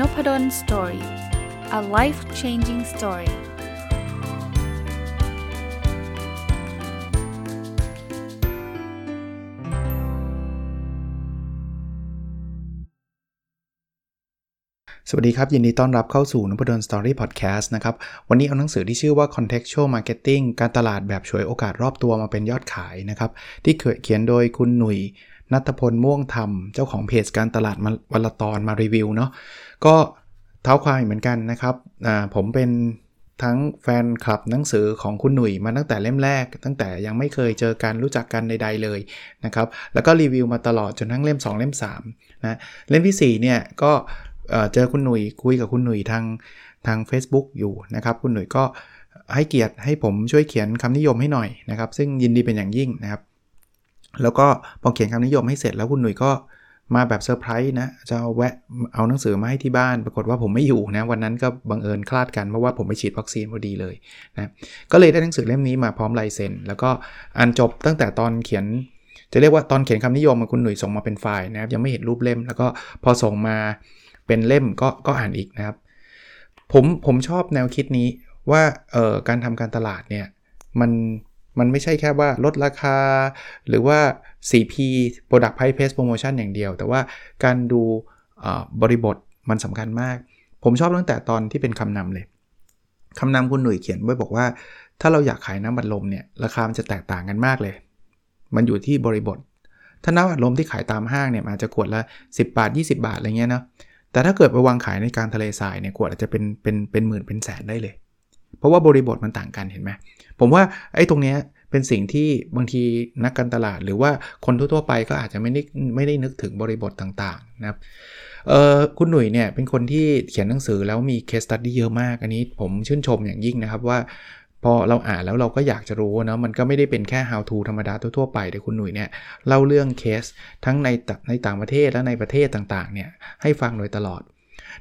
n o p ด d o สตอรี่ a life changing story สวัสดีครับ ยินดีต้อนรับเข้าสู่นพดล story พอดแคสต์นะครับ วันนี้เอาหนังสือที่ชื่อว่า contextual marketing การตลาดแบบฉวยโอกาสรอบตัวมาเป็นยอดขายนะครับ ที่เขียนโดยคุณหนุ่ย นัทพลม่วงธรรม เจ้าของเพจการตลาดวันละตอนมารีวิวเนาะก็เท้าความเหมือนกันนะครับผมเป็นทั้งแฟนคลับหนังสือของคุณหนุ่ยมาตั้งแต่เล่มแรก ตั้งแต่ยังไม่เคยเจอกันรู้จักกันใด ๆเลยนะครับแล้วก็รีวิวมาตลอดจนทั้งเล่ม 2 เล่ม3นะเล่มที่4เนี่ยก็เจอคุณหนุ่ยคุยกับคุณหนุ่ยทางทาง Facebook อยู่นะครับคุณหนุ่ยก็ให้เกียรติให้ผมช่วยเขียนคำนิยมให้หน่อยนะครับซึ่งยินดีเป็นอย่างยิ่งนะครับ แล้วก็พอเขียนคำนิยมให้เสร็จแล้วคุณหนุ่ยก็มาแบบเซอร์ไพรส์นะจะเอาแวะเอาหนังสือมาให้ที่บ้าน ปรากฏว่าผมไม่อยู่นะวันนั้นก็บังเอิญคลาดกันเพราะว่าผมไปฉีดวัคซีนพอดีเลยนะก็เลยได้หนังสือเล่มนี้มาพร้อมลายเซ็นแล้วก็อ่านจบตั้งแต่ตอนเขียน จะเรียกว่าตอนเขียนคำนิยมคุณหนุ่ยส่งมาเป็นไฟล์นะครับยังไม่เห็นรูปเล่ม แล้วก็พอส่งมาเป็นเล่มก็ก็อ่านอีกนะครับผมผมชอบแนวคิดนี้ว่าเอ่อการทำการตลาดเนี่ยมัน มันไม่ใช่แค่ว่าลดราคา หรือว่า 4P Product Price Pace Promotion อย่างเดียว แต่ว่าการดูบริบทมันสำคัญมาก ผมชอบตั้งแต่ตอนที่เป็นคำนำเลยคำนำคุณหนุ่ยเขียนไว้บอกว่า ถ้าเราอยากขายน้ำบัดลมเนี่ยราคามันจะแตกต่างกันมากเลย มันอยู่ที่บริบท ถ้าน้ำบัดลมที่ขายตามห้างเนี่ยอาจจะขวดละ 10 บาท 20 บาทอะไรเงี้ยนะแต่ถ้าเกิดไปวางขายในกลางทะเลทรายเนี่ยขวดอาจจะเป็นเป็นเป็นหมื่นเป็นแสนได้เลย เพราะว่าบริบทมันต่างกันเห็นไหมผมว่าไอ้ตรงเนี้ยเป็นสิ่งที่บางทีนักการตลาด หรือว่าคนทั่วๆไปก็อาจจะไม่ได้ไม่ได้นึกถึงบริบทต่างๆนะครับคุณหนุ่ยเนี่ยเป็นคนที่เขียนหนังสือแล้วมี case study เยอะมาก อันนี้ผมชื่นชมอย่างยิ่งนะครับว่าพอเราอ่านแล้วเราก็อยากจะรู้นะมันก็ไม่ได้เป็นแค่ how to ธรรมดาทั่วๆไปแต่คุณหนุ่ยเนี่ยเล่าเรื่องเคสทั้งในในต่างประเทศและในประเทศต่างๆเนี่ยให้ฟังโดยตลอด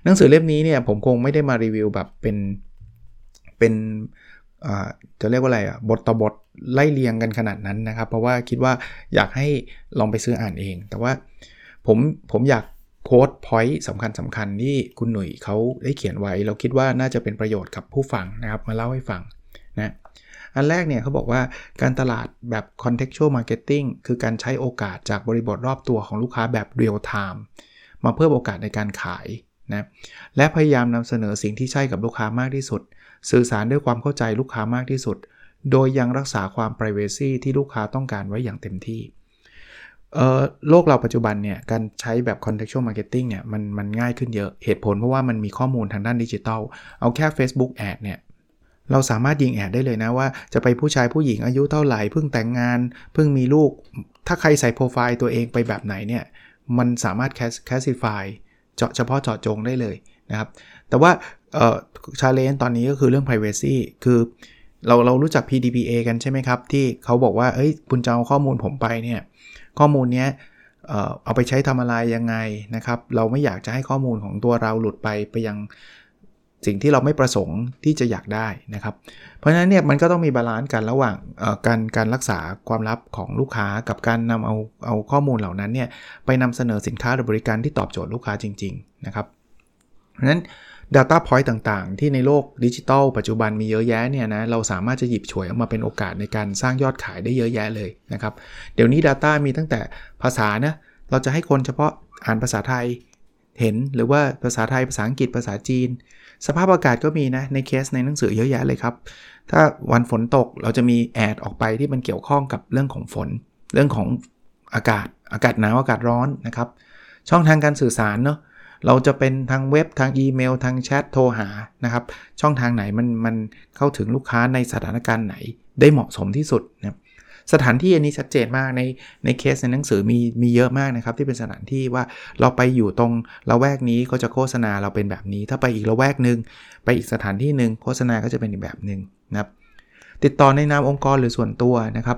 หนังสือเล่มนี้เนี่ยผมคงไม่ได้มารีวิวแบบเป็น เป็นจะเรียกว่าอะไรอะบทต่อบทไล่เรียงกันขนาดนั้นนะครับ เพราะว่าคิดว่าอยากให้ลองไปซื้ออ่านเอง แต่ว่าผมผมอยากโค้ดพอยต์สำคัญสำคัญที่คุณหนุ่ยเขาได้เขียนไว้ เราคิดว่าน่าจะเป็นประโยชน์กับผู้ฟังนะครับ มาเล่าให้ฟังนะอันแรกเนี่ยเขาบอกว่าการตลาดแบบ contextual marketing คือการใช้โอกาสจากบริบทรอบตัวของลูกค้าแบบ real time มาเพิ่มโอกาสในการขาย นะและพยายามนำเสนอสิ่งที่ใช่กับลูกค้ามากที่สุด สื่อสารด้วยความเข้าใจลูกค้ามากที่สุด โดยยังรักษาความ p r i เวซีที่ลูกค้าต้องการไว้อย่างเต็มที่โลกเราปัจจุบันเนี่ยการใช้แบบ contextual marketing เนี่ยมันมันง่ายขึ้นเยอะเหตุผลเพราะว่ามันมีข้อมูลทางด้านดิจิทัล เอาแค่ Facebook Ad เนี่ยเราสามารถยิงแอดได้เลยนะว่าจะไปผู้ชายผู้หญิงอายุเท่าไหร่เพิ่งแต่งงาน เพิ่งมีลูก ถ้าใครใส่โปรไฟล์ตัวเองไปแบบไหนเนี่ยมันสามารถแคสซิฟาย เจาะเฉพาะเจาะจงได้เลยนะครับ แต่ว่าชาเลนจ์ตอนนี้ก็คือเรื่อง Privacy คือเราเรารู้จัก PDPA กันใช่ไหมครับ ที่เขาบอกว่า เอ้ย คุณจะเอาข้อมูลผมไปเนี่ย ข้อมูลเนี้ยเอาไปใช้ทำอะไรยังไงนะครับ เราไม่อยากจะให้ข้อมูลของตัวเราหลุดไปไปยัง สิ่งที่เราไม่ประสงค์ที่จะอยากได้นะครับ เพราะฉะนั้นเนี่ยมันก็ต้องมี balance กันระหว่างการการรักษาความลับของลูกค้ากับการนำเอาเอาข้อมูลเหล่านั้นเนี่ยไปนำเสนอสินค้าหรือบริการที่ตอบโจทย์ลูกค้าจริง ๆ นะครับ เพราะฉะนั้น Data Point ต่างๆ ที่ในโลกดิจิทัลปัจจุบันมีเยอะแยะเนี่ยนะเราสามารถจะหยิบฉวยออกมาเป็นโอกาสในการสร้างยอดขายได้เยอะแยะเลยนะครับ เดี๋ยวนี้ Data มีตั้งแต่ภาษานะเราจะให้คนเฉพาะอ่านภาษาไทยเห็นหรือว่าภาษาไทยภาษาอังกฤษภาษาจีน สภาพอากาศก็มีนะ ในเคสในหนังสือเยอะแยะเลยครับ ถ้าวันฝนตกเราจะมีแอดออกไปที่มันเกี่ยวข้องกับเรื่องของฝน เรื่องของอากาศ อากาศหนาวอากาศร้อนนะครับ ช่องทางการสื่อสารเนาะเราจะเป็นทางเว็บทางอีเมล ทางแชทโทรหานะครับ ช่องทางไหนมันมันเข้าถึงลูกค้าในสถานการณ์ไหนได้เหมาะสมที่สุดนะ สถานที่อันนี้ชัดเจนมากในในเคสในหนังสือมีมีเยอะมากนะครับ ที่เป็นสถานที่ว่าเราไปอยู่ตรงละแวกนี้ก็จะโฆษณาเราเป็นแบบนี้ ถ้าไปอีกละแวกหนึ่งไปอีกสถานที่หนึ่งโฆษณาก็จะเป็นอีกแบบหนึ่งนะครับ ติดต่อในนามองค์กรหรือส่วนตัวนะครับ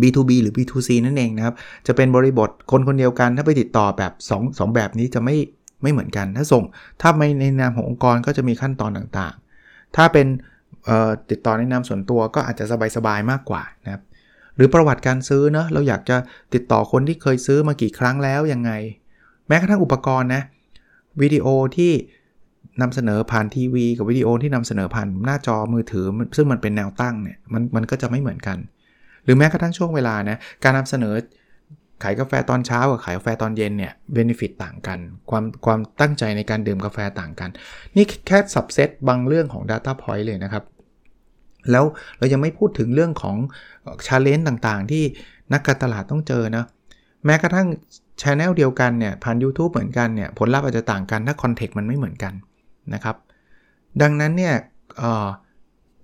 B2B หรือ B2C นั่นเองนะครับ จะเป็นบริบทคนคนเดียวกันถ้าไปติดต่อแบบ2 2แบบนี้จะไม่ไม่เหมือนกัน ถ้าส่ง ถ้าไม่ในนามขององค์กรก็จะมีขั้นตอนต่างๆ ถ้าเป็นติดต่อในนามส่วนตัวก็อาจจะสบายๆมากกว่านะครับ หรือประวัติการซื้อเนะเราอยากจะติดต่อคนที่เคยซื้อมากี่ครั้งแล้วยังไง แม้กระทั่งอุปกรณ์นะวิดีโอที่นำเสนอผ่านทีวี กับวิดีโอที่นำเสนอผ่านหน้าจอมือถือ ซึ่งมันเป็นแนวตั้งเนี่ยมันมันก็จะไม่เหมือนกัน หรือแม้กระทั่งช่วงเวลานะการนำเสนอขายกาแฟตอนเช้ากับขายกาแฟตอนเย็นเนี่ยเบนฟิตต่างกัน ความความตั้งใจในการดื่มกาแฟต่างกัน นี่แค่สับเซตบางเรื่องของ Data Point เลยนะครับ แล้วเรายังไม่พูดถึงเรื่องของ challenge ต่างๆ ที่นักการตลาดต้องเจอนะแม้กระทั่งช anel เดียวกันเนี่ยผ่าน YouTube เหมือนกันเนี่ยผลลัพธ์อาจจะต่างกันถ้า context มันไม่เหมือนกันนะครับดังนั้นเนี่ย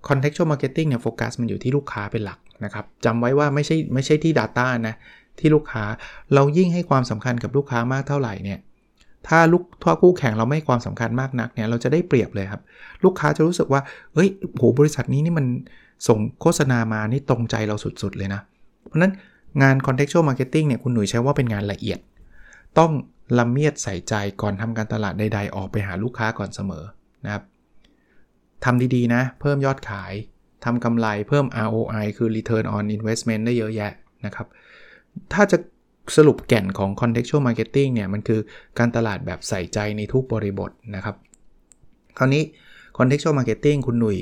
contextual marketing เนี่ยโฟกัสมันอยู่ที่ลูกค้าเป็นหลักนะครับจำไว้ว่าไม่ใช่ไม่ใช่ที่ Data นะที่ลูกค้าเรายิ่งให้ความสำคัญกับลูกค้ามากเท่าไหร่เนี่ย ถ้าลูกทั่วคู่แข่งเราไม่ให้ความสำคัญมากนักเนี่ยเราจะได้เปรียบเลยครับ ลูกค้าจะรู้สึกว่าเฮ้ยโหบริษัทนี้นี่มันส่งโฆษณามานี่ตรงใจเราสุดๆเลยนะ เพราะนั้นงาน contextual marketing เนี่ยคุณหนุ่ยใช้ว่าเป็นงานละเอียด ต้องละเมียดใส่ใจก่อนทำการตลาดใด ๆ ออกไปหาลูกค้าก่อนเสมอนะครับทำดีๆนะ เพิ่มยอดขายทำกำไรเพิ่ม ROI คือ return on investment ได้เยอะแยะนะครับ ถ้าจะ สรุปแก่นของ contextual marketing เนี่ยมันคือการตลาดแบบใส่ใจในทุกบริบทนะครับ คราวนี้ contextual marketing คุณหนุ่ย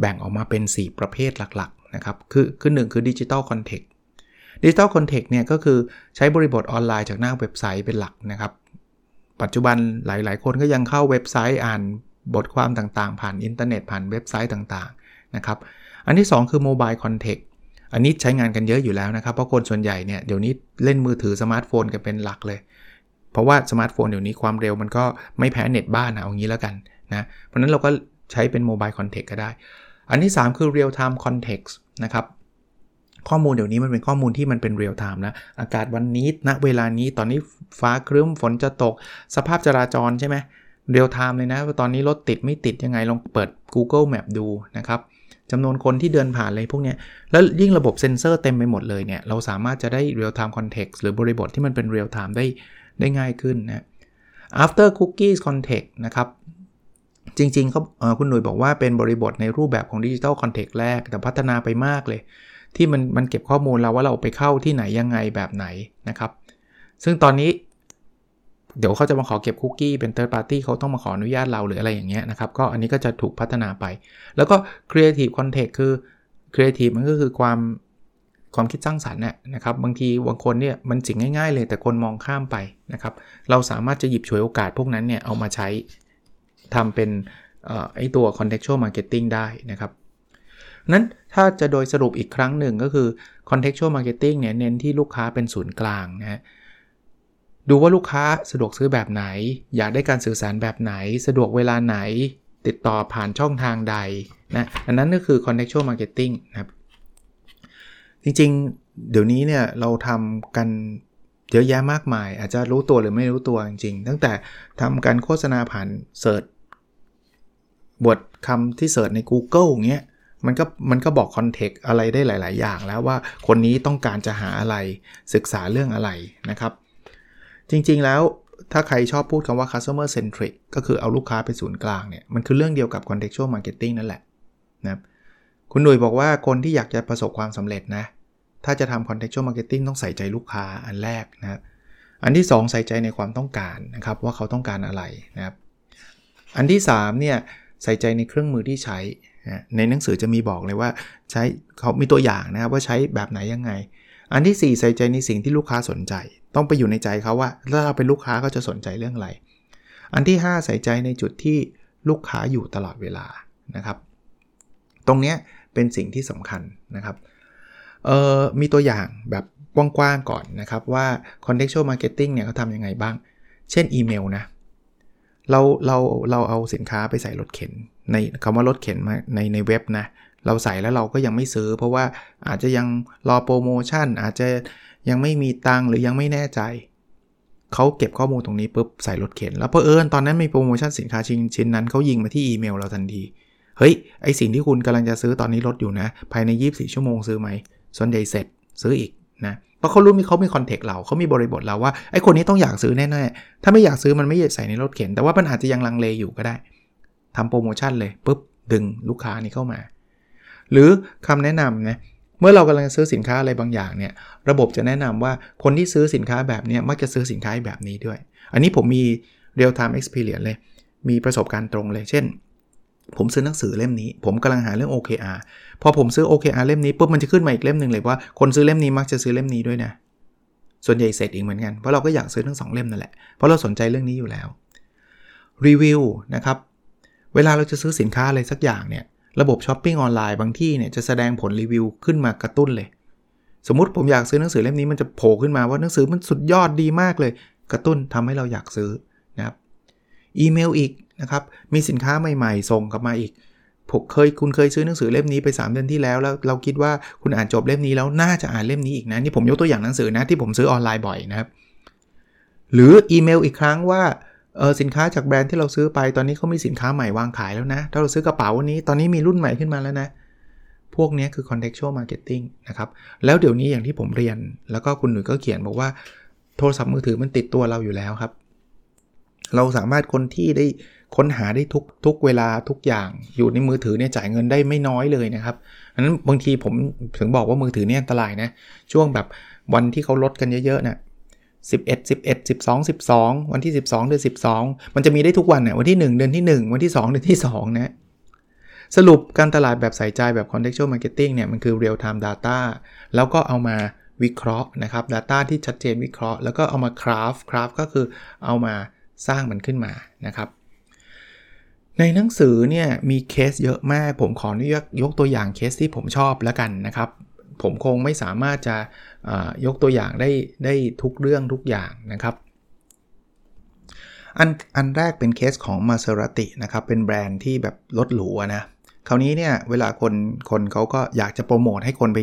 แบ่งออกมาเป็น 4 ประเภทหลักๆนะครับ คือคือหนึ่งคือ digital context digital context เนี่ยก็คือใช้บริบทออนไลน์จากหน้าเว็บไซต์เป็นหลักนะครับ ปัจจุบันหลายๆ คนก็ยังเข้าเว็บไซต์อ่านบทความต่างๆ ผ่านอินเทอร์เน็ตผ่านเว็บไซต์ต่างๆนะครับ อันที่ 2 คือ mobile context อันนี้ใช้งานกันเยอะอยู่แล้วนะครับ เพราะคนส่วนใหญ่เนี่ยเดี๋ยวนี้เล่นมือถือสมาร์ทโฟนกันเป็นหลักเลย เพราะว่าสมาร์ทโฟนเดี๋ยวนี้ความเร็วมันก็ไม่แพ้เน็ตบ้านนะเอางี้แล้วกันนะเพราะนั้นเราก็ใช้เป็น mobile context ก็ได้ อันที่ 3 คือ real time context นะครับข้อมูลเดี๋ยวนี้มันเป็นข้อมูลที่มันเป็นเรียลไทม์นะ อากาศวันนี้ณนะเวลานี้ตอนนี้ฟ้าครึ้มฝนจะตก สภาพจราจรใช่ไหมเรียลไทม์เลยนะ ตอนนี้รถติดไม่ติดยังไงลองเปิด Google Map ดูนะครับ จำนวนคนที่เดินผ่านอะไรพวกนี้แล้วยิ่งระบบเซ็นเซอร์เต็มไปหมดเลยเนี่ย เราสามารถจะได้ real time context หรือบริบทที่มันเป็น real time ได้ได้ง่ายขึ้นนะ after cookies context นะครับ จริงๆเขาคุณหนุ่ยบอกว่าเป็นบริบทในรูปแบบของ digital context แรก แต่พัฒนาไปมากเลย ที่มันมันเก็บข้อมูลเราว่าเราไปเข้าที่ไหนยังไงแบบไหนนะครับ ซึ่งตอนนี้ เดี๋ยวเขาจะมาขอเก็บคุกกี้เป็น third party เขาต้องมาขออนุญาตเราหรืออะไรอย่างเงี้ยนะครับ ก็อันนี้ก็จะถูกพัฒนาไป แล้วก็ creative context คือ creative มันก็คือความความคิดสร้างสรรค์นะครับ บางทีบางคนเนี่ยมันสิ่งง่ายๆเลยแต่คนมองข้ามไปนะครับ เราสามารถจะหยิบฉวยโอกาสพวกนั้นเนี่ยเอามาใช้ทำเป็นไอตัว contextual marketing ได้นะครับนั้นถ้าจะโดยสรุปอีกครั้งหนึ่งก็คือ contextual marketing เนี่ยเน้นที่ลูกค้าเป็นศูนย์กลางนะ ดูว่าลูกค้าสะดวกซื้อแบบไหน อยากได้การสื่อสารแบบไหน สะดวกเวลาไหน ติดต่อผ่านช่องทางใดนะอันนั้นก็คือ contextual marketing นะครับจริงๆ เดี๋ยวนี้เนี่ยเราทำกันเยอะแยะมากมาย อาจจะรู้ตัวหรือไม่รู้ตัวจริงๆ ตั้งแต่ทำการโฆษณาผ่านเสิร์ชบทคำที่เสิร์ชใน Google เงี้ยมันก็มันก็บอกคอนเทกต์อะไรได้หลาย ๆ อย่างแล้วว่าคนนี้ต้องการจะหาอะไรศึกษาเรื่องอะไรนะครับ จริง ๆ แล้วถ้าใครชอบพูดคำว่า customer centric ก็คือเอาลูกค้าไปศูนย์กลางเนี่ย มันคือเรื่องเดียวกับ contextual marketing นั่นแหละนะครับคุณหนุ่ยบอกว่าคนที่อยากจะประสบความสำเร็จนะ ถ้าจะทำ contextual marketing ต้องใส่ใจลูกค้าอันแรกนะครับอันที่ 2 ใส่ใจในความต้องการนะครับ ว่าเขาต้องการอะไรนะครับ อันที่3เนี่ยใส่ใจในเครื่องมือที่ใช้ ในหนังสือจะมีบอกเลยว่าใช้เขามีตัวอย่างนะครับว่าใช้แบบไหนยังไง อันที่ 4 ใส่ใจในสิ่งที่ลูกค้าสนใจ ต้องไปอยู่ในใจเขาว่าถ้าเราเป็นลูกค้าก็จะสนใจเรื่องอะไร อันที่ 5 ใส่ใจในจุดที่ลูกค้าอยู่ตลอดเวลานะครับ ตรงนี้เป็นสิ่งที่สำคัญนะครับเอ่อมีตัวอย่างแบบกว้างๆก่อนนะครับว่า contextual marketing เนี่ยเขาทำยังไงบ้าง เช่นอีเมลนะเราเราเราเอาสินค้าไปใส่รถเข็น ในคำว่ารถเข็นมาในในเว็บนะเราใส่แล้วเราก็ยังไม่ซื้อ เพราะว่าอาจจะยังรอโปรโมชั่นอาจจะ ยังไม่มีตังหรือยังไม่แน่ใจ เขาเก็บข้อมูลตรงนี้ปุ๊บใส่รถเข็น แล้วเพอเอิญตอนนั้นมีโปรโมชั่นสินค้าชิ้นชิ้นนั้นเขายิงมาที่อีเมลเราทันที เฮ้ย ไอสิ่งที่คุณกำลังจะซื้อตอนนี้ลดอยู่นะ ภายใน 24 ชั่วโมงซื้อไหม ส่วนใหญ่เสร็จซื้ออีกนะเพราะเขารู้มีเขามีคอนเทกต์เราเขามีบริบทเราว่าไอคนนี้ต้องอยากซื้อแน่ๆ ถ้าไม่อยากซื้อมันไม่ใส่ในรถเข็น แต่ว่ามันอาจจะยังลังเลอยู่ก็ได้ทำโปรโมชั่นเลยปุ๊บดึงลูกค้านี้เข้ามา หรือคำแนะนำนะ เมื่อเรากำลังซื้อสินค้าอะไรบางอย่างเนี่ย ระบบจะแนะนำว่าคนที่ซื้อสินค้าแบบนี้มักจะซื้อสินค้าแบบนี้ด้วย อันนี้ผมมี real time experience เลย มีประสบการณ์ตรงเลย เช่น ผมซื้อหนังสือเล่มนี้ ผมกำลังหาเรื่อง OKR พอผมซื้อ OKR เล่มนี้ปุ๊บมันจะขึ้นมาอีกเล่มหนึ่งเลยว่าคนซื้อเล่มนี้มักจะซื้อเล่มนี้ด้วยนะ ส่วนใหญ่เสร็จอีกเหมือนกัน เพราะเราก็อยากซื้อทั้งสองเล่มนั่นแหละ เพราะเราสนใจเรื่องนี้อยู่แล้ว รีวิวนะครับ เวลาเราจะซื้อสินค้าอะไรสักอย่างเนี่ย ระบบช้อปปิ้งออนไลน์บางที่เนี่ยจะแสดงผลรีวิวขึ้นมากระตุ้นเลย สมมติผมอยากซื้อหนังสือเล่มนี้มันจะโผล่ขึ้นมาว่าหนังสือมันสุดยอดดีมากเลย กระตุ้นทำให้เราอยากซื้อนะครับอีเมลอีกนะครับมีสินค้าใหม่ๆ ส่งกลับมาอีกผมเคยคุณเคยซื้อหนังสือเล่มนี้ไป3เดือนที่แล้วแล้วเราคิดว่าคุณอ่านจบเล่มนี้แล้วน่าจะอ่านเล่มนี้อีกนะนี่ผมยกตัวอย่างหนังสือนะที่ผมซื้อออนไลน์บ่อยนะครับ หรืออีเมลอีกครั้งว่า เออสินค้าจากแบรนด์ที่เราซื้อไปตอนนี้เขามีสินค้าใหม่วางขายแล้วนะ ถ้าเราซื้อกระเป๋าวันนี้ตอนนี้มีรุ่นใหม่ขึ้นมาแล้วนะ พวกนี้คือ contextual marketing นะครับ แล้วเดี๋ยวนี้อย่างที่ผมเรียน แล้วก็คุณหนุ่ยก็เขียนบอกว่าโทรศัพท์มือถือมันติดตัวเราอยู่แล้วครับ เราสามารถคนที่ได้ค้นหาได้ทุกทุกเวลาทุกอย่างอยู่ในมือถือเนี่ยจ่ายเงินได้ไม่น้อยเลยนะครับอันนั้นบางทีผมถึงบอกว่ามือถือเนี่ยอันตรายนะช่วงแบบวันที่เขาลดกันเยอะๆนะ่ะ 11 11 12 12 วันที่ 12 เดือน 12 มันจะมีได้ทุกวันเนี่ยวันที่ 1 เดือนที่ 1 วันที่ 2 เดือนที่ 2 นะ สรุปการตลาดแบบใส่ใจแบบ contextual marketing เนี่ย มันคือ real time data แล้วก็เอามาวิเคราะห์นะครับ data ที่ชัดเจนวิเคราะห์ แล้วก็เอามา craft craft ก็คือเอามาสร้างมันขึ้นมานะครับ ในหนังสือเนี่ยมีเคสเยอะมาก ผมขออนุญาตยกตัวอย่างเคสที่ผมชอบแล้วกันนะครับ ผมคงไม่สามารถจะยกตัวอย่างได้ได้ทุกเรื่องทุกอย่างนะครับ อันอันแรกเป็นเคสของ Maserati นะครับ เป็นแบรนด์ที่แบบรถหรูนะคราวนี้เนี่ยเวลาคนคนเขาก็อยากจะโปรโมทให้คนไป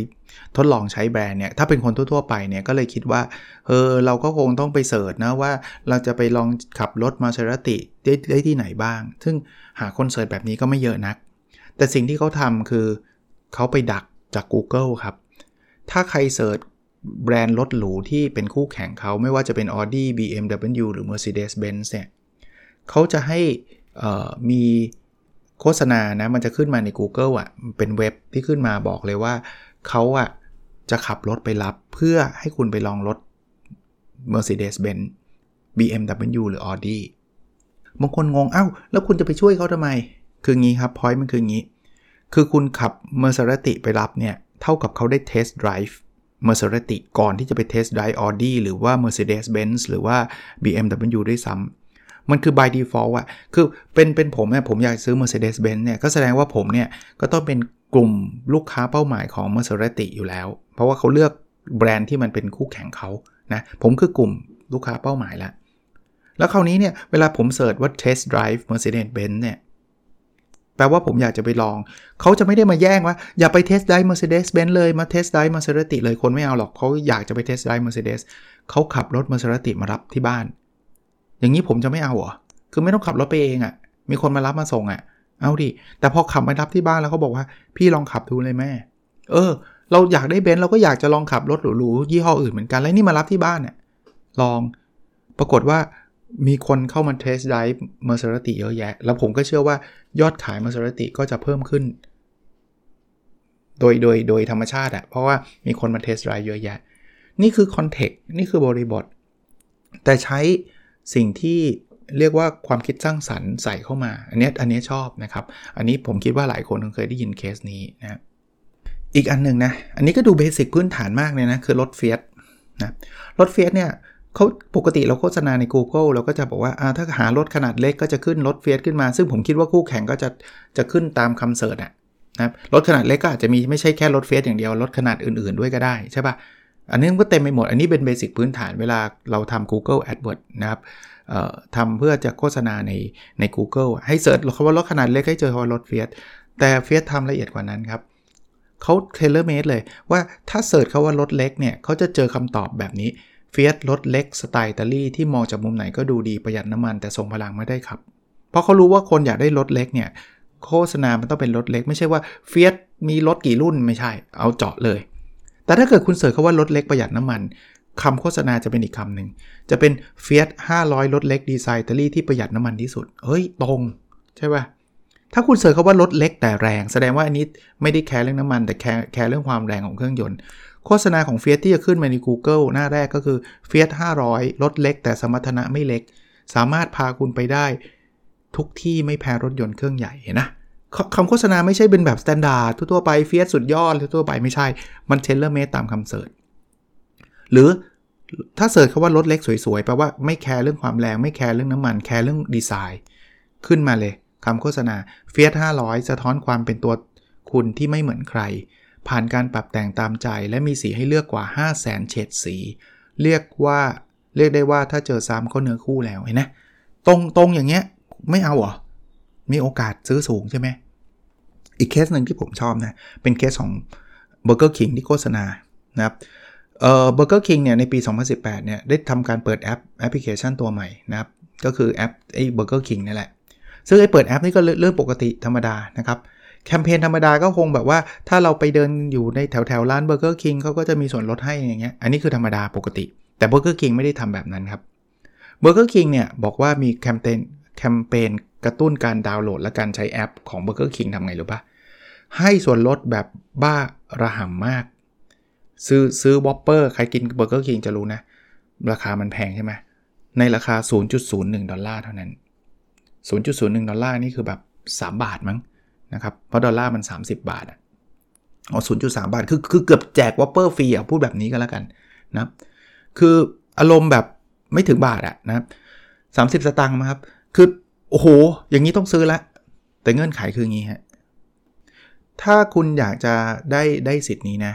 ทดลองใช้แบรนด์เนี่ยถ้าเป็นคนทั่วๆไปเนี่ยก็เลยคิดว่าเออเราก็คงต้องไปเสิร์ชนะว่าเราจะไปลองขับรถมาเซราติได้ได้ที่ไหนบ้าง ซึ่งหาคนเสิร์ชแบบนี้ก็ไม่เยอะนัก แต่สิ่งที่เขาทำคือเขาไปดักจาก Google ครับ ถ้าใครเสิร์ชแบรนด์รถหรูที่เป็นคู่แข่งเขาไม่ว่าจะเป็น Audi BMW หรือ Mercedes-Benz เนี่ยเขาจะให้มีโฆษณานะมันจะขึ้นมาใน Google อะเป็นเว็บที่ขึ้นมาบอกเลยว่าเขาอะจะขับรถไปรับเพื่อให้คุณไปลองรถ Mercedes-Benz BMW หรือ Audi บางคนงงเอา้า แล้วคุณจะไปช่วยเขาทำไม คืองี้ครับพอยต์มันคืองี้ คือคุณขับ Maserati ไปรับเนี่ย เท่ากับเขาได้ test drive Maserati ก่อนที่จะไป test drive Audi หรือว่า Mercedes-Benz หรือว่า BMW ด้วยซ้ำมันคือ by default อะคือเป็นเป็นผมเนี่ยผมอยากซื้อ Mercedes-Benz เนี่ยก็แสดงว่าผมเนี่ยก็ต้องเป็นกลุ่มลูกค้าเป้าหมายของ Maserati อยู่แล้ว เพราะว่าเขาเลือกแบรนด์ที่มันเป็นคู่แข่งเขานะผมคือกลุ่มลูกค้าเป้าหมายล้วแล้วคราวนี้เนี่ยเวลาผมเสิร์ชว่า test drive Mercedes-Benz เนี่ย แปลว่าผมอยากจะไปลอง เขาจะไม่ได้มาแย่งว่า อย่าไป test drive Mercedes-Benz เลยมา test drive Maserati เลยคนไม่เอาหรอกเขาอยากจะไป test drive Mercedes เขาขับรถ Maserati มารับที่บ้าน อย่างนี้ผมจะไม่เอาเหรอ คือไม่ต้องขับรถไปเองอะ่ะ มีคนมารับมาส่งอะ่ะ เอาดิ แต่พอขับมารับที่บ้านแล้วเขาบอกว่า พี่ลองขับดูเลยแม่ เออ เราอยากได้เบนซ์เราก็อยากจะลองขับรถหรูๆยี่ห้ออื่นเหมือนกันแล้วนี่มารับที่บ้านเนี่ยลอง ปรากฏว่า มีคนเข้ามา test drive Mercedes เยอะแยะ แล้วผมก็เชื่อว่ายอดขายเมอร์เซอร์ติก็จะเพิ่มขึ้น โดยโดยโดยธรรมชาติอะเพราะว่ามีคนมา test drive เยอะแยะ นี่คือ context นี่คือบริบท แต่ใช้สิ่งที่เรียกว่าความคิดสร้างสรรค์ใส่เข้ามา อันนี้อันนี้ชอบนะครับ อันนี้ผมคิดว่าหลายคนคงเคยได้ยินเคสนี้นะอีกอันหนึ่งนะ อันนี้ก็ดู basic พื้นฐานมากเลยนะ คือรถเฟียตนะรถเฟียตเนี่ย เขาปกติเราโฆษณาใน Google เราก็จะบอกว่าถ้าหารถขนาดเล็กก็จะขึ้นรถเฟียตขึ้นมา ซึ่งผมคิดว่าคู่แข่งก็จะจะขึ้นตามคำ search อะนะรถขนาดเล็กก็อาจจะมีไม่ใช่แค่รถเฟียตอย่างเดียว รถขนาดอื่นๆด้วยก็ได้ใช่ปะ่ะอันนี้ก็เต็มไปหมด อันนี้เป็น basic พื้นฐานเวลาเราทำ Google AdWords นะครับทำเพื่อจะโฆษณาในใน Google ให้ search คำว่ารถขนาดเล็กให้เจอคำว่ารถ Fiat แต่ Fiat ทำละเอียดกว่านั้นครับเขา tailor-made เลยว่าถ้า search คำว่ารถเล็กเนี่ยเขาจะเจอคำตอบแบบนี้ Fiat รถเล็กสไตล์อิตาลีที่มองจากมุมไหนก็ดูดีประหยัดน้ำมันแต่ทรงพลังไม่ได้ครับ เพราะเขารู้ว่าคนอยากได้รถเล็กเนี่ยโฆษณา มันต้องเป็นรถเล็ก ไม่ใช่ว่า Fiat มีรถกี่รุ่นไม่ใช่ เอาเจาะเลย แต่ถ้าเกิดคุณ search คำว่ารถเล็กประหยัดน้ำมันคำโฆษณาจะเป็นอีกคำหนึ่งจะเป็น Fiat 500 รถเล็กดีไซน์อิตาลีที่ประหยัดน้ำมันที่สุดเฮ้ยตรงใช่ป่ะถ้าคุณ search คำว่ารถเล็กแต่แรง แสดงว่าอันนี้ไม่ได้แคร์เรื่องน้ำมัน แต่แคร์แคร์เรื่องความแรงของเครื่องยนต์ โฆษณาของ Fiat ที่จะขึ้นมาใน Google หน้าแรกก็คือ Fiat 500 รถเล็ก แต่สมรรถนะไม่เล็ก สามารถพาคุณไปได้ทุกที่ไม่แพ้รถยนต์เครื่องใหญ่นะคำโฆษณาไม่ใช่เป็นแบบ standard ทั่วไป Fiat สุดยอดทั่วไปไม่ใช่ มัน tailor-made ตามคำ search หรือถ้า search คำว่ารถเล็กสวยๆแปลว่าไม่แคร์เรื่องความแรง ไม่แคร์เรื่องน้ำมัน แคร์เรื่องดีไซน์ ขึ้นมาเลยคำโฆษณา Fiat 500 สะท้อนความเป็นตัวคุณที่ไม่เหมือนใคร ผ่านการปรับแต่งตามใจและมีสีให้เลือกกว่า 5 0 0แสนเฉดสี เรียกว่าเรียกได้ว่าถ้าเจอซ้ำก็เนื้อคู่แล้วเห็นไหมตรงตรงอย่างเงี้ยไม่เอาเหรอ มีโอกาสซื้อสูงใช่ไหม อีกเคสหนึ่งที่ผมชอบนะ เป็นเคสของ Burger King ที่โฆษณานะครับเอ่อ Burger King เนี่ยในปี 2018 เนี่ยได้ทำการเปิดแอปแอปพลิเคชันตัวใหม่นะครับ ก็คือแอปไอ้ Burger King นี่แหละ ซึ่งไอ้เปิดแอปนี่ก็เรื่องปกติธรรมดานะครับ แคมเปญธรรมดาก็คงแบบว่าถ้าเราไปเดินอยู่ในแถวแถวร้าน Burger King เขาก็จะมีส่วนลดให้อย่างเงี้ยอันนี้คือธรรมดาปกติ แต่ Burger King ไม่ได้ทำแบบนั้นครับ Burger King เนี่ยบอกว่ามีแคมเปญแคมเปญกระตุ้นการดาวน์โหลด และการใช้แอปของ Burger King ทำไงรู้ปะให้ส่วนลดแบบบ้าระห่ำมาก ซื้อซื้อ Whopper ใครกิน Burger King จะรู้นะ ราคามันแพงใช่ไหมในราคา 0.01 ดอลลาร์เท่านั้น 0.01 ดอลลาร์นี่คือแบบ 3 บาทมั้ง นะครับ เพราะดอลลาร์มัน 30 บาทอ๋อ0.3บาท คือคือเกือบแจก Whopper ฟรีอะพูดแบบนี้ก็แล้วกันนะคืออารมณ์แบบไม่ถึงบาทอะนะครับ30สตางค์นะครับ คือโอ้โห อย่างนี้ต้องซื้อละ แต่เงื่อนไขคืองี้ฮะ ถ้าคุณอยากจะได้ได้สิทธิ์นี้นะ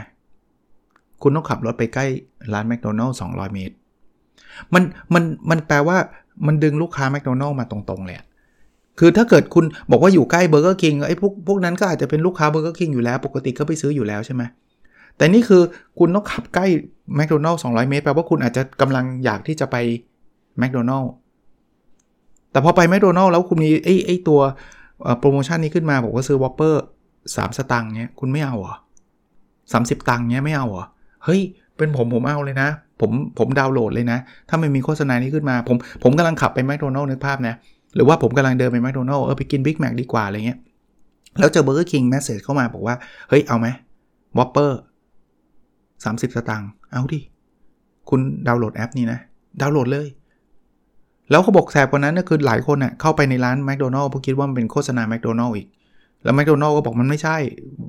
คุณต้องขับรถไปใกล้ร้านแมคโดนัลล์200เมตร มันมันมันแปลว่ามันดึงลูกค้าแมคโดนัลล์มาตรงๆเลย คือถ้าเกิดคุณบอกว่าอยู่ใกล้ Burger King ไอ้พวกพวกนั้นก็อาจจะเป็นลูกค้า Burger King อยู่แล้ว ปกติก็ไปซื้ออยู่แล้วใช่ไหมแต่นี่คือคุณต้องขับใกล้แมคโดนัลล์200เมตรแปลว่าคุณอาจจะกำลังอยากที่จะไปแมคโดนัลล์แต่พอไปแมคโดนัลล์แล้วคุณมีไอ้ไอ้ตัวโปรโมชั่นนี้ขึ้นมาบอกว่าซื้อ Whopper 3สตังค์เนี้ยคุณไม่เอาเหรอสามสิบตังค์เนี้ยไม่เอาเหรอเฮ้ยเป็นผมผมเอาเลยนะ ผมผมดาวน์โหลดเลยนะ ถ้าไม่มีโฆษณานี้ขึ้นมา ผมผมกำลังขับไปแมคโดนัลล์นึกภาพนะ หรือว่าผมกำลังเดินไปแมคโดนัลล์เออไปกิน Big Mac ดีกว่าอะไรเงี้ยแล้วเจอ Burger King message เข้ามาบอกว่า เฮ้ย เอาไหม Whopper สามสิบสตังค์เอาดิ คุณดาวน์โหลดแอปนี้นะ ดาวน์โหลดเลย แล้วเขาบอกแสบกว่านั้นก็คือหลายคนเนี่ยเข้าไปในร้านแมคโดนัลล์เพราะคิดว่ามันเป็นโฆษณาแมคโดนัลล์อีก แล้วแมคโดนัลล์ก็บอกมันไม่ใช่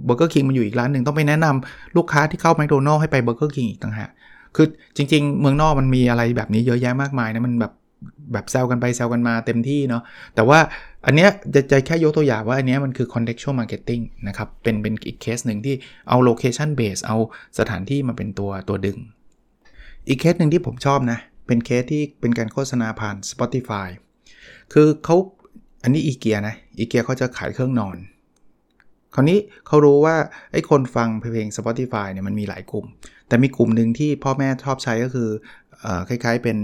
Burger King มันอยู่อีกร้านหนึ่งต้องไปแนะนำลูกค้าที่เข้าแมคโดนัลล์ให้ไป Burger King อีกต่างหากคือจริง ๆ เมืองนอกมันมีอะไรแบบนี้เยอะแยะมากมายนะมันแบบ แบบแซวกันไปแซวกันมาเต็มที่เนาะแต่ว่าอันเนี้ยจะจะแค่ยกตัวอย่างว่าอันเนี้ยมันคือ contextual marketing นะครับ เป็นเป็นอีกเคสหนึ่งที่เอา location base เอาสถานที่มาเป็นตัวตัวดึง อีกเคสหนึ่งที่ผมชอบนะ เป็นเคสที่เป็นการโฆษณาผ่าน Spotify คือเขาอันนี้อีเกียนะอีเกียเขาจะขายเครื่องนอน คราวนี้เขารู้ว่าไอ้คนฟังเพลง Spotify เนี่ยมันมีหลายกลุ่ม แต่มีกลุ่มหนึ่งที่พ่อแม่ชอบใช้ก็คืออคล้ายๆเป็น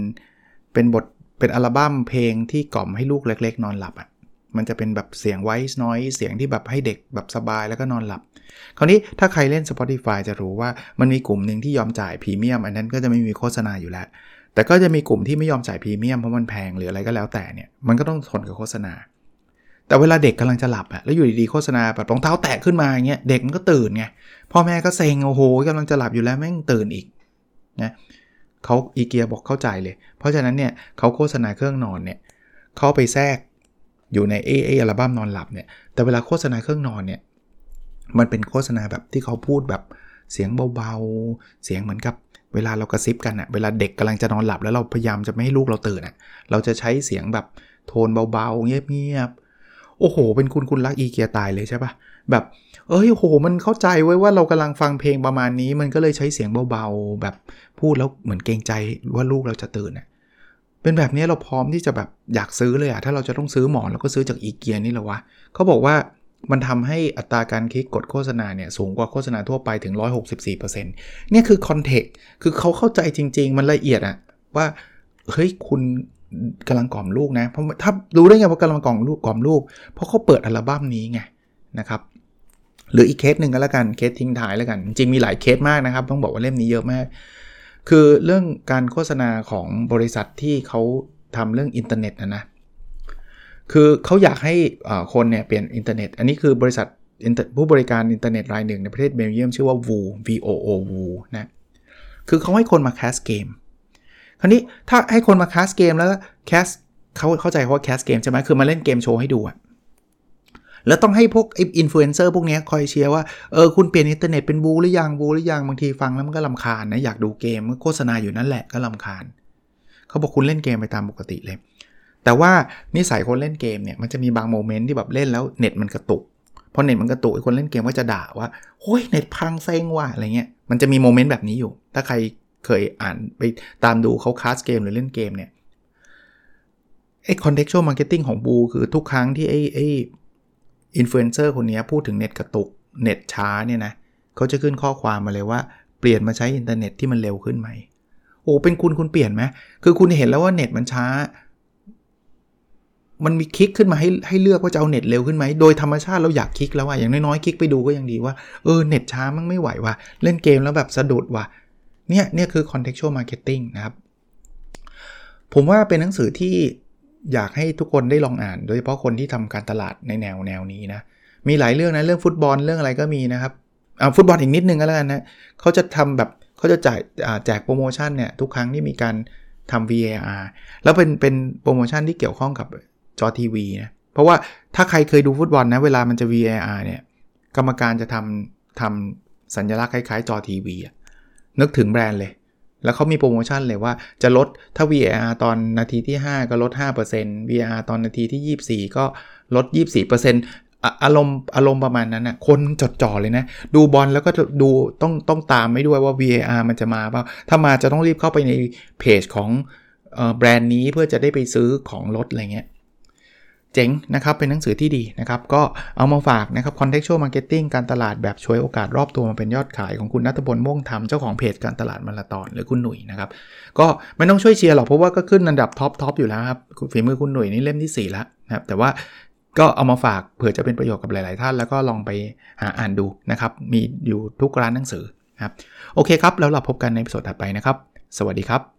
เป็นบท เป็นอัลบั้มเพลงที่กล่อมให้ลูกเล็ก ๆ นอนหลับอะ่ะมันจะเป็นแบบเสียงไวส์น้อยเสียงที่แบบให้เด็กแบบสบายแล้วก็นอนหลับ คราวนี้ถ้าใครเล่น Spotify จะรู้ว่ามันมีกลุ่มหนึ่งที่ยอมจ่ายพรีเมียมอันนั้นก็จะไม่มีโฆษณาอยู่แล้ว แต่ก็จะมีกลุ่มที่ไม่ยอมจ่ายพรีเมียมเพราะมันแพงหรืออะไรก็แล้วแต่เนี่ยมันก็ต้องทนกับโฆษณา แต่เวลาเด็กกำลังจะหลับอะแล้วอยู่ดีๆโฆษณาแบบรองเท้าแตะขึ้นมาอย่างเงี้ยเด็กมันก็ตื่นไงพ่อแม่ก็เซ็งโอ้โหกำลังจะหลับอยู่แล้วแม่งตื่นอีกนะ เขาอีเกียบอกเข้าใจเลย เพราะฉะนั้นเนี่ยเขาโฆษณาเครื่องนอนเนี่ยเขาไปแทรกอยู่ในเอเออัลบั้มนอนหลับเนี่ย แต่เวลาโฆษณาเครื่องนอนเนี่ย มันเป็นโฆษณาแบบที่เขาพูดแบบเสียงเบาๆ เสียงเหมือนกับเวลาเรากระซิบกันอะเวลาเด็กกำลังจะนอนหลับแล้วเราพยายามจะไม่ให้ลูกเราตื่นอะเราจะใช้เสียงแบบโทนเบาๆ เงียบ โอ้โห เป็นคุณคุณรักอีเกียตายเลยใช่ปะแบบเอ้ยโหมันเข้าใจไว้ว่าเรากำลังฟังเพลงประมาณนี้ มันก็เลยใช้เสียงเบาๆ แบบพูดแล้วเหมือนเกรงใจว่าลูกเราจะตื่นเน่ยเป็นแบบนี้เราพร้อมที่จะแบบอยากซื้อเลยอะถ้าเราจะต้องซื้อหมอนเราก็ซื้อจากอีเกียนี่แหละวะเขาบอกว่ามันทำให้อัตราการคลิกกดโฆษณาเนี่ยสูงกว่าโฆษณาทั่วไปถึง 164%เนี่ยคือคอนเทกต์คือเขาเข้าใจจริง ๆ มันละเอียดอะว่าเฮ้ยคุณ กำลังกล่อมลูกนะเพราะถ้ารู้ได้ไงว่ากำลังกล่อมลูกกล่อมลูก เพราะเขาเปิดอัลบั้มนี้ไงนะครับหรืออีกเคสหนึ่งก็แล้วกันเคสทิ้งท้ายแล้วกัน จริงมีหลายเคสมากนะครับ ต้องบอกว่าเล่มนี้เยอะมาก คือเรื่องการโฆษณาของบริษัทที่เขาทำเรื่องอินเทอร์เน็ตนะนะคือเขาอยากให้คนเนี่ยเปลี่ยนอินเทอร์เน็ต อันนี้คือบริษัทผู้ให้บริการอินเทอร์เน็ตรายหนึ่งในประเทศเบลเยียมชื่อว่า VOO V O O VOO นะคือเขาให้คนมา cast เกม คราวนี้ถ้าให้คนมา cast เกมแล้ว cast เขาเข้าใจว่า cast เกมใช่ไหมคือมาเล่นเกมโชว์ให้ดูอะแล้วต้องให้พวกอินฟลูเอนเซอร์พวกนี้คอยเชียร์ว่า เออ คุณเปลี่ยนอินเทอร์เน็ตเป็น VOO หรือยัง VOO หรือยังบางทีฟังแล้วมันก็รำคาญนะ อยากดูเกมโฆษณาอยู่นั่นแหละก็รำคาญ เขาบอกคุณเล่นเกมไปตามปกติเลย แต่ว่านิสัยคนเล่นเกมเนี่ยมันจะมีบาง moment ที่แบบเล่นแล้วเน็ตมันกระตุกพอเน็ตมันกระตุกคนเล่นเกมก็จะด่าว่าโอ้ยเน็ตพังเซ็งว่ะอะไรเงี้ยมันจะมี moment แบบนี้อยู่ ถ้าใคร เคยอ่านไปตามดูเขา cast เกมหรือเล่นเกมเนี่ยไอ้ contextual marketing ของ VOO คือทุกครั้งที่ไอ้ไอ้อินฟลูเอนเซอร์คนนี้พูดถึงเน็ตกระตุกเน็ตช้าเนี่ยนะเขาจะขึ้นข้อความมาเลยว่าเปลี่ยนมาใช้อินเทอร์เน็ตที่มันเร็วขึ้นไหม โอ้เป็นคุณคุณเปลี่ยนไหมคือคุณเห็นแล้วว่าเน็ตมันช้า มันมีคลิกขึ้นมาให้ให้เลือกว่าจะเอาเน็ตเร็วขึ้นไหมโดยธรรมชาติเราอยากคลิกแล้วว่าอย่างน้อยๆคลิกไปดูก็ยังดีว่าเออเน็ตช้ามันไม่ไหวว่ะเล่นเกมแล้วแบบสะดุดว่ะ เนี่ยเนี่ยคือ contextual marketing นะครับ ผมว่าเป็นหนังสือที่อยากให้ทุกคนได้ลองอ่าน โดยเฉพาะคนที่ทำการตลาดในแนวแนวนี้นะ มีหลายเรื่องนะ เรื่องฟุตบอลเรื่องอะไรก็มีนะครับเอาฟุตบอลอีกนิดนึงก็แล้วกันนะเขาจะทำแบบเขาจะจ่ายแจกโปรโมชั่นเนี่ยทุกครั้งที่มีการทำ VAR แล้วเป็นเป็นโปรโมชั่นที่เกี่ยวข้องกับจอทีวีนะเพราะว่าถ้าใครเคยดูฟุตบอลนะเวลามันจะ VAR เนี่ยกรรมการจะทำทำสัญลักษณ์คล้ายๆจอทีวีอะ นึกถึงแบรนด์เลย แล้วเขามีโปรโมชั่นเลยว่าจะลดถ้า VAR ตอนนาทีที่ 5 ก็ลด 5% VAR ตอนนาทีที่ 24 ก็ลด 24%อารมณ์อารมณ์ประมาณนั้นนะคนจดจ่อเลยนะ ดูบอลแล้วก็ดูต้องต้องตามไม่ด้วยว่า VAR มันจะมาเปล่า ถ้ามาจะต้องรีบเข้าไปในเพจของแบรนด์นี้เพื่อจะได้ไปซื้อของลดอะไรเงี้ย เจ๋งนะครับ เป็นหนังสือที่ดีนะครับ ก็เอามาฝากนะครับ contextual marketing การตลาดแบบฉวยโอกาสรอบตัวมาเป็นยอดขายของคุณนัทพลม่วงธรรมเจ้าของเพจการตลาดวันละตอนหรือคุณหนุ่ยนะครับ ก็ไม่ต้องช่วยเชียร์หรอกเพราะว่าก็ขึ้นอันดับ top top อยู่แล้วครับฝีมือคุณหนุ่ยนี่เล่มที่4แล้วนะครับแต่ว่าก็เอามาฝากเผื่อจะเป็นประโยชน์กับหลาย ๆ ท่าน แล้วก็ลองไปหาอ่านดูนะครับ มีอยู่ทุกร้านหนังสือครับโอเคครับแล้วเราพบกันในสดถัดไปนะครับ สวัสดีครับ